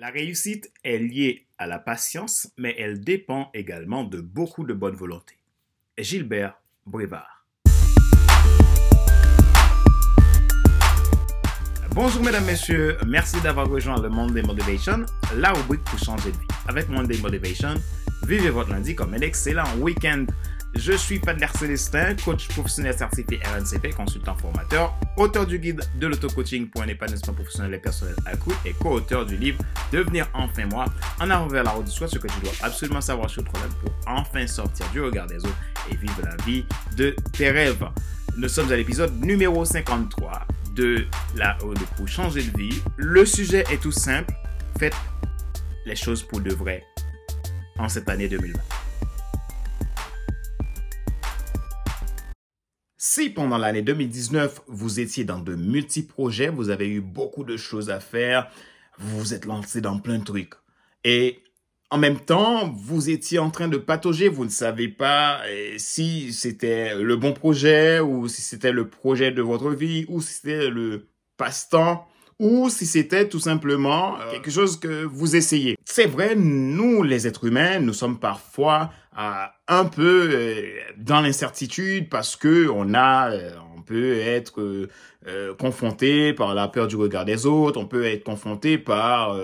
La réussite est liée à la patience, mais elle dépend également de beaucoup de bonne volonté. Gilbert Brevard. Bonjour mesdames, messieurs, merci d'avoir rejoint le Monday Motivation, la rubrique pour changer de vie. Avec Monday Motivation, vivez votre lundi comme un excellent week-end. Je suis Padler Célestin, coach professionnel certifié RNCP, consultant formateur, auteur du guide de l'auto-coaching pour un épanouissement professionnel et personnel accru et co-auteur du livre Devenir enfin moi, en avant vers la route du soi, ce que tu dois absolument savoir sur problème pour enfin sortir du regard des autres et vivre la vie de tes rêves. Nous sommes à l'épisode numéro 53 de la route pour changer de vie. Le sujet est tout simple. Faites les choses pour de vrai en cette année 2020. Si pendant l'année 2019, vous étiez dans de multi-projets, vous avez eu beaucoup de choses à faire, vous vous êtes lancé dans plein de trucs. Et en même temps, vous étiez en train de patauger, vous ne savez pas eh, si c'était le bon projet ou si c'était le projet de votre vie ou si c'était le passe-temps ou si c'était tout simplement euh, quelque chose que vous essayez. C'est vrai, nous, les êtres humains, nous sommes parfois euh, un peu euh, dans l'incertitude parce que on a, on peut être confronté par la peur du regard des autres, on peut être confronté par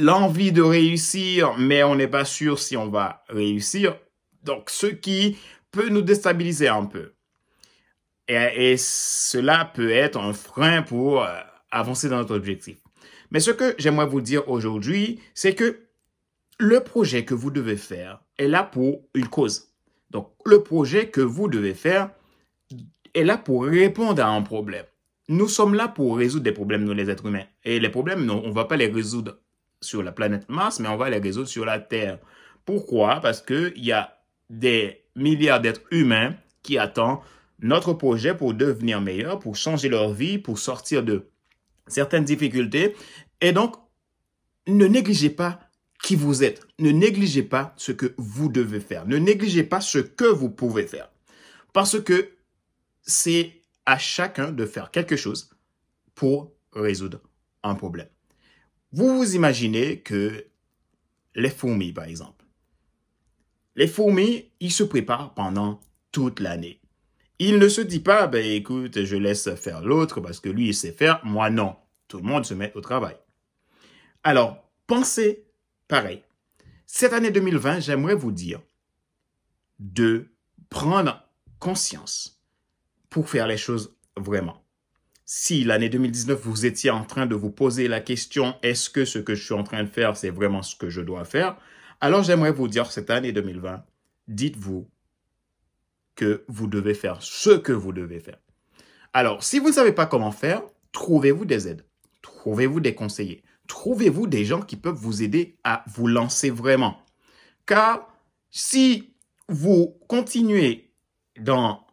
l'envie de réussir, mais on n'est pas sûr si on va réussir. Donc, ce qui peut nous déstabiliser un peu. Et, et cela peut être un frein pour avancer dans notre objectif. Mais ce que j'aimerais vous dire aujourd'hui, c'est que le projet que vous devez faire est là pour une cause. Donc, le projet que vous devez faire est là pour répondre à un problème. Nous sommes là pour résoudre des problèmes, nous les êtres humains. Et les problèmes, on ne va pas les résoudre sur la planète Mars, mais on va les résoudre sur la Terre. Pourquoi? Parce qu'il y a des milliards d'êtres humains qui attendent notre projet pour devenir meilleurs, pour changer leur vie, pour sortir de certaines difficultés. Et donc, ne négligez pas qui vous êtes. Ne négligez pas ce que vous devez faire. Ne négligez pas ce que vous pouvez faire. Parce que c'est à chacun de faire quelque chose pour résoudre un problème. Vous vous imaginez que les fourmis, par exemple. Les fourmis, ils se préparent pendant toute l'année. Il ne se dit pas, ben écoute, je laisse faire l'autre parce que lui, il sait faire, moi non. Tout le monde se met au travail. Alors, pensez pareil. Cette année 2020, j'aimerais vous dire de prendre conscience pour faire les choses vraiment. Si l'année 2019, vous étiez en train de vous poser la question, est-ce que ce que je suis en train de faire, c'est vraiment ce que je dois faire? Alors j'aimerais vous dire, cette année 2020, dites-vous vous devez faire ce que vous devez faire. Alors, si vous ne savez pas comment faire, trouvez-vous des aides, trouvez-vous des conseillers, trouvez-vous des gens qui peuvent vous aider à vous lancer vraiment. Car si vous continuez dans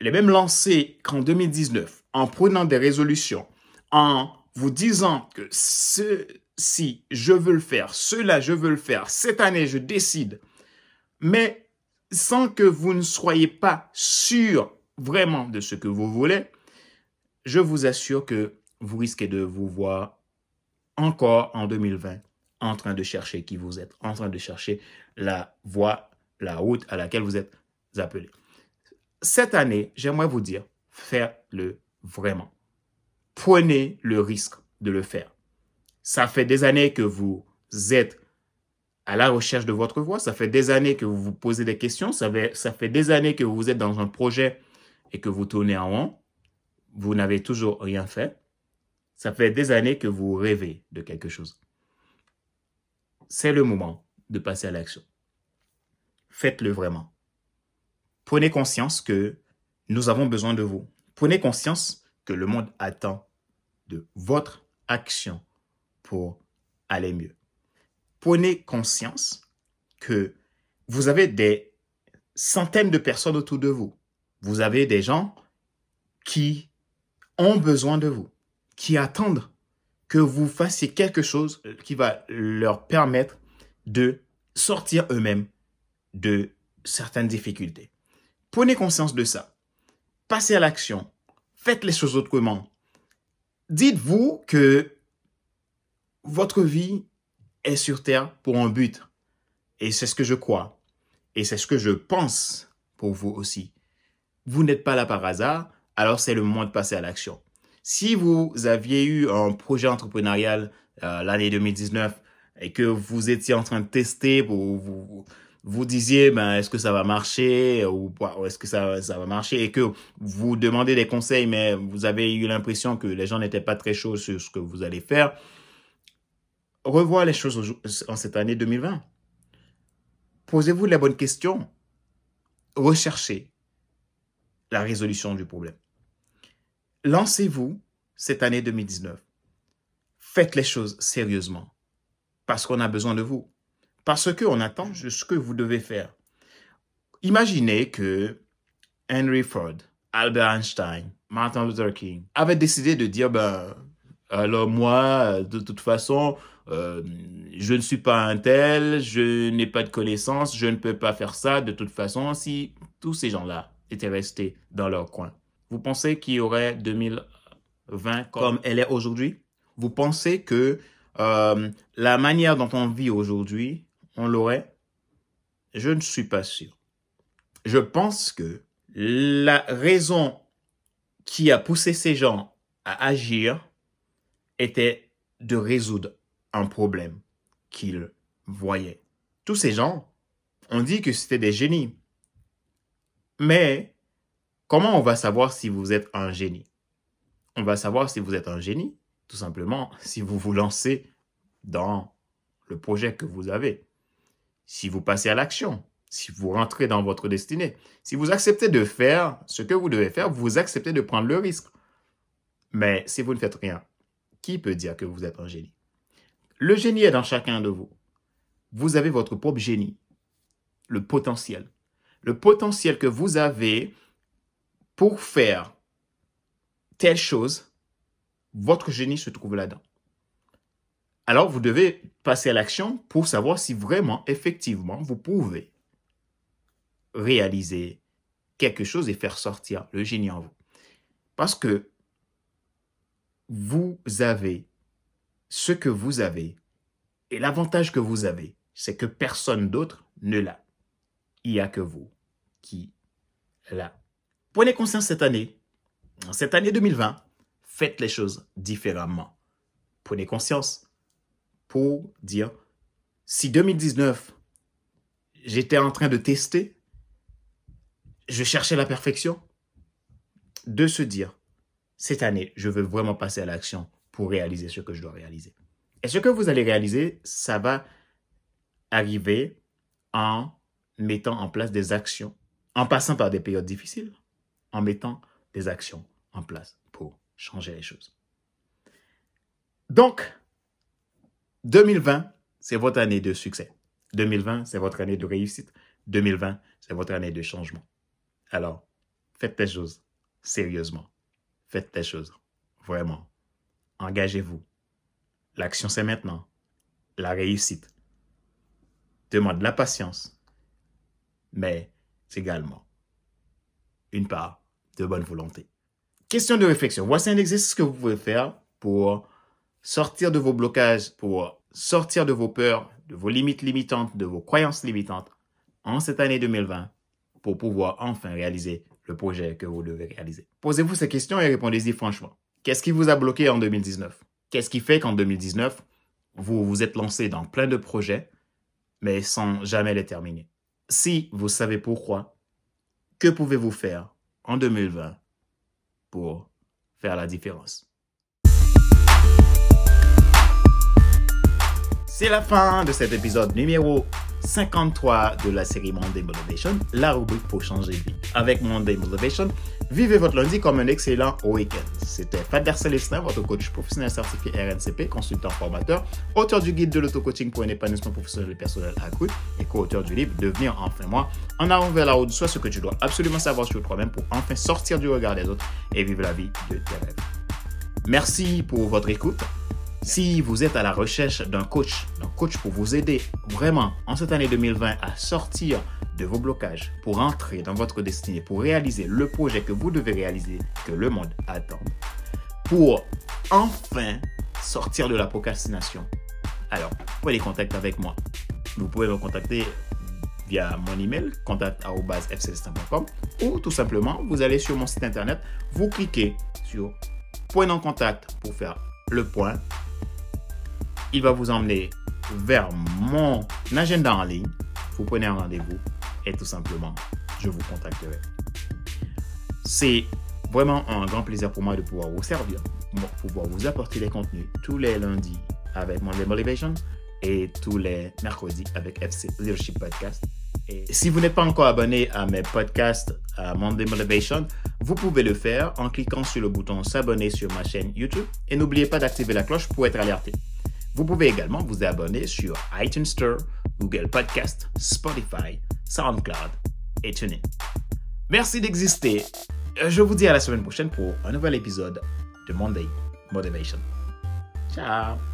les mêmes lancers qu'en 2019, en prenant des résolutions, en vous disant que ceci, je veux le faire, cela, je veux le faire, cette année, je décide, mais sans que vous ne soyez pas sûr vraiment de ce que vous voulez, je vous assure que vous risquez de vous voir encore en 2020 en train de chercher qui vous êtes, en train de chercher la voie, la route à laquelle vous êtes appelé. Cette année, j'aimerais vous dire, faites-le vraiment. Prenez le risque de le faire. Ça fait des années que vous êtes à la recherche de votre voie. Ça fait des années que vous vous posez des questions. Ça fait, ça fait des années que vous êtes dans un projet et que vous tournez en rond. Vous n'avez toujours rien fait. Ça fait des années que vous rêvez de quelque chose. C'est le moment de passer à l'action. Faites-le vraiment. Prenez conscience que nous avons besoin de vous. Prenez conscience que le monde attend de votre action pour aller mieux prenez conscience que vous avez des centaines de personnes autour de vous. Vous avez des gens qui ont besoin de vous, qui attendent que vous fassiez quelque chose qui va leur permettre de sortir eux-mêmes de certaines difficultés. Prenez conscience de ça. Passez à l'action. Faites les choses autrement. Dites-vous que votre vie est sur Terre pour un but. Et c'est ce que je crois. Et c'est ce que je pense pour vous aussi. Vous n'êtes pas là par hasard, alors c'est le moment de passer à l'action. Si vous aviez eu un projet entrepreneurial euh, l'année 2019 et que vous étiez en train de tester, vous, vous, vous disiez, ben, est-ce que ça va marcher ou, est-ce que ça, ça va marcher et que vous demandez des conseils, mais vous avez eu l'impression que les gens n'étaient pas très chauds sur ce que vous allez faire, revoir les choses en cette année 2020. Posez-vous les bonnes questions. Recherchez la résolution du problème. Lancez-vous cette année 2019. Faites les choses sérieusement parce qu'on a besoin de vous. Parce qu'on attend ce que vous devez faire. Imaginez que Henry Ford, Albert Einstein, Martin Luther King avaient décidé de dire, ben, alors moi, de toute façon, euh, je ne suis pas un tel, je n'ai pas de connaissances, je ne peux pas faire ça. De toute façon, si tous ces gens-là étaient restés dans leur coin, vous pensez qu'il y aurait 2020 comme elle est aujourd'hui? Vous pensez que euh, la manière dont on vit aujourd'hui, on l'aurait? Je ne suis pas sûr. Je pense que la raison qui a poussé ces gens à agir était de résoudre un problème qu'ils voyaient. Tous ces gens ont dit que c'était des génies. Mais comment on va savoir si vous êtes un génie? On va savoir si vous êtes un génie, tout simplement, si vous vous lancez dans le projet que vous avez, si vous passez à l'action, si vous rentrez dans votre destinée, si vous acceptez de faire ce que vous devez faire, vous acceptez de prendre le risque. Mais si vous ne faites rien, qui peut dire que vous êtes un génie? Le génie est dans chacun de vous. Vous avez votre propre génie, le potentiel. Le potentiel que vous avez pour faire telle chose, votre génie se trouve là-dedans. Alors, vous devez passer à l'action pour savoir si vraiment, effectivement, vous pouvez réaliser quelque chose et faire sortir le génie en vous. Parce que vous avez ce que vous avez. Et l'avantage que vous avez, c'est que personne d'autre ne l'a. Il n'y a que vous qui l'a. Prenez conscience cette année, cette année 2020, faites les choses différemment. Prenez conscience pour dire, si 2019, j'étais en train de tester, je cherchais la perfection, de se dire, cette année, je veux vraiment passer à l'action pour réaliser ce que je dois réaliser. Et ce que vous allez réaliser, ça va arriver en mettant en place des actions, en passant par des périodes difficiles, en mettant des actions en place pour changer les choses. Donc, 2020, c'est votre année de succès. 2020, c'est votre année de réussite. 2020, c'est votre année de changement. Alors, faites les choses sérieusement. Faites des choses. Vraiment. Engagez-vous. L'action, c'est maintenant. La réussite demande de la patience, mais également une part de bonne volonté. Question de réflexion. Voici un exercice que vous pouvez faire pour sortir de vos blocages, pour sortir de vos peurs, de vos limites limitantes, de vos croyances limitantes en cette année 2020 pour pouvoir enfin réaliser le projet que vous devez réaliser. Posez-vous ces questions et répondez-y franchement. Qu'est-ce qui vous a bloqué en 2019 Qu'est-ce qui fait qu'en 2019, vous vous êtes lancé dans plein de projets, mais sans jamais les terminer? Si vous savez pourquoi, que pouvez-vous faire en 2020 pour faire la différence? C'est la fin de cet épisode numéro 53 de la série Monday Motivation, la rubrique pour changer de vie. Avec Monday Motivation, vivez votre lundi comme un excellent week-end. C'était Fader Célestin, votre coach professionnel certifié RNCP, consultant formateur, auteur du guide de l'auto-coaching pour un épanouissement professionnel et personnel accru et co-auteur du livre Devenir enfin moi, en avant vers la route, soit ce que tu dois absolument savoir sur toi-même pour enfin sortir du regard des autres et vivre la vie de tes rêves. Merci pour votre écoute. Si vous êtes à la recherche d'un coach, d'un coach pour vous aider vraiment en cette année 2020 à sortir de vos blocages, pour entrer dans votre destinée, pour réaliser le projet que vous devez réaliser, que le monde attend, pour enfin sortir de la procrastination, alors prenez contact avec moi. Vous pouvez me contacter via mon email contact.fcelestin.com ou tout simplement vous allez sur mon site internet, vous cliquez sur point en contact pour faire le point. Il va vous emmener vers mon agenda en ligne. Vous prenez un rendez-vous et tout simplement, je vous contacterai. C'est vraiment un grand plaisir pour moi de pouvoir vous servir, de pouvoir vous apporter les contenus tous les lundis avec mon Motivation et tous les mercredis avec FC Leadership Podcast. Et si vous n'êtes pas encore abonné à mes podcasts à Monday Motivation, vous pouvez le faire en cliquant sur le bouton s'abonner sur ma chaîne YouTube et n'oubliez pas d'activer la cloche pour être alerté. Vous pouvez également vous abonner sur iTunes Store, Google Podcast, Spotify, SoundCloud et TuneIn. Merci d'exister. Je vous dis à la semaine prochaine pour un nouvel épisode de Monday Motivation. Ciao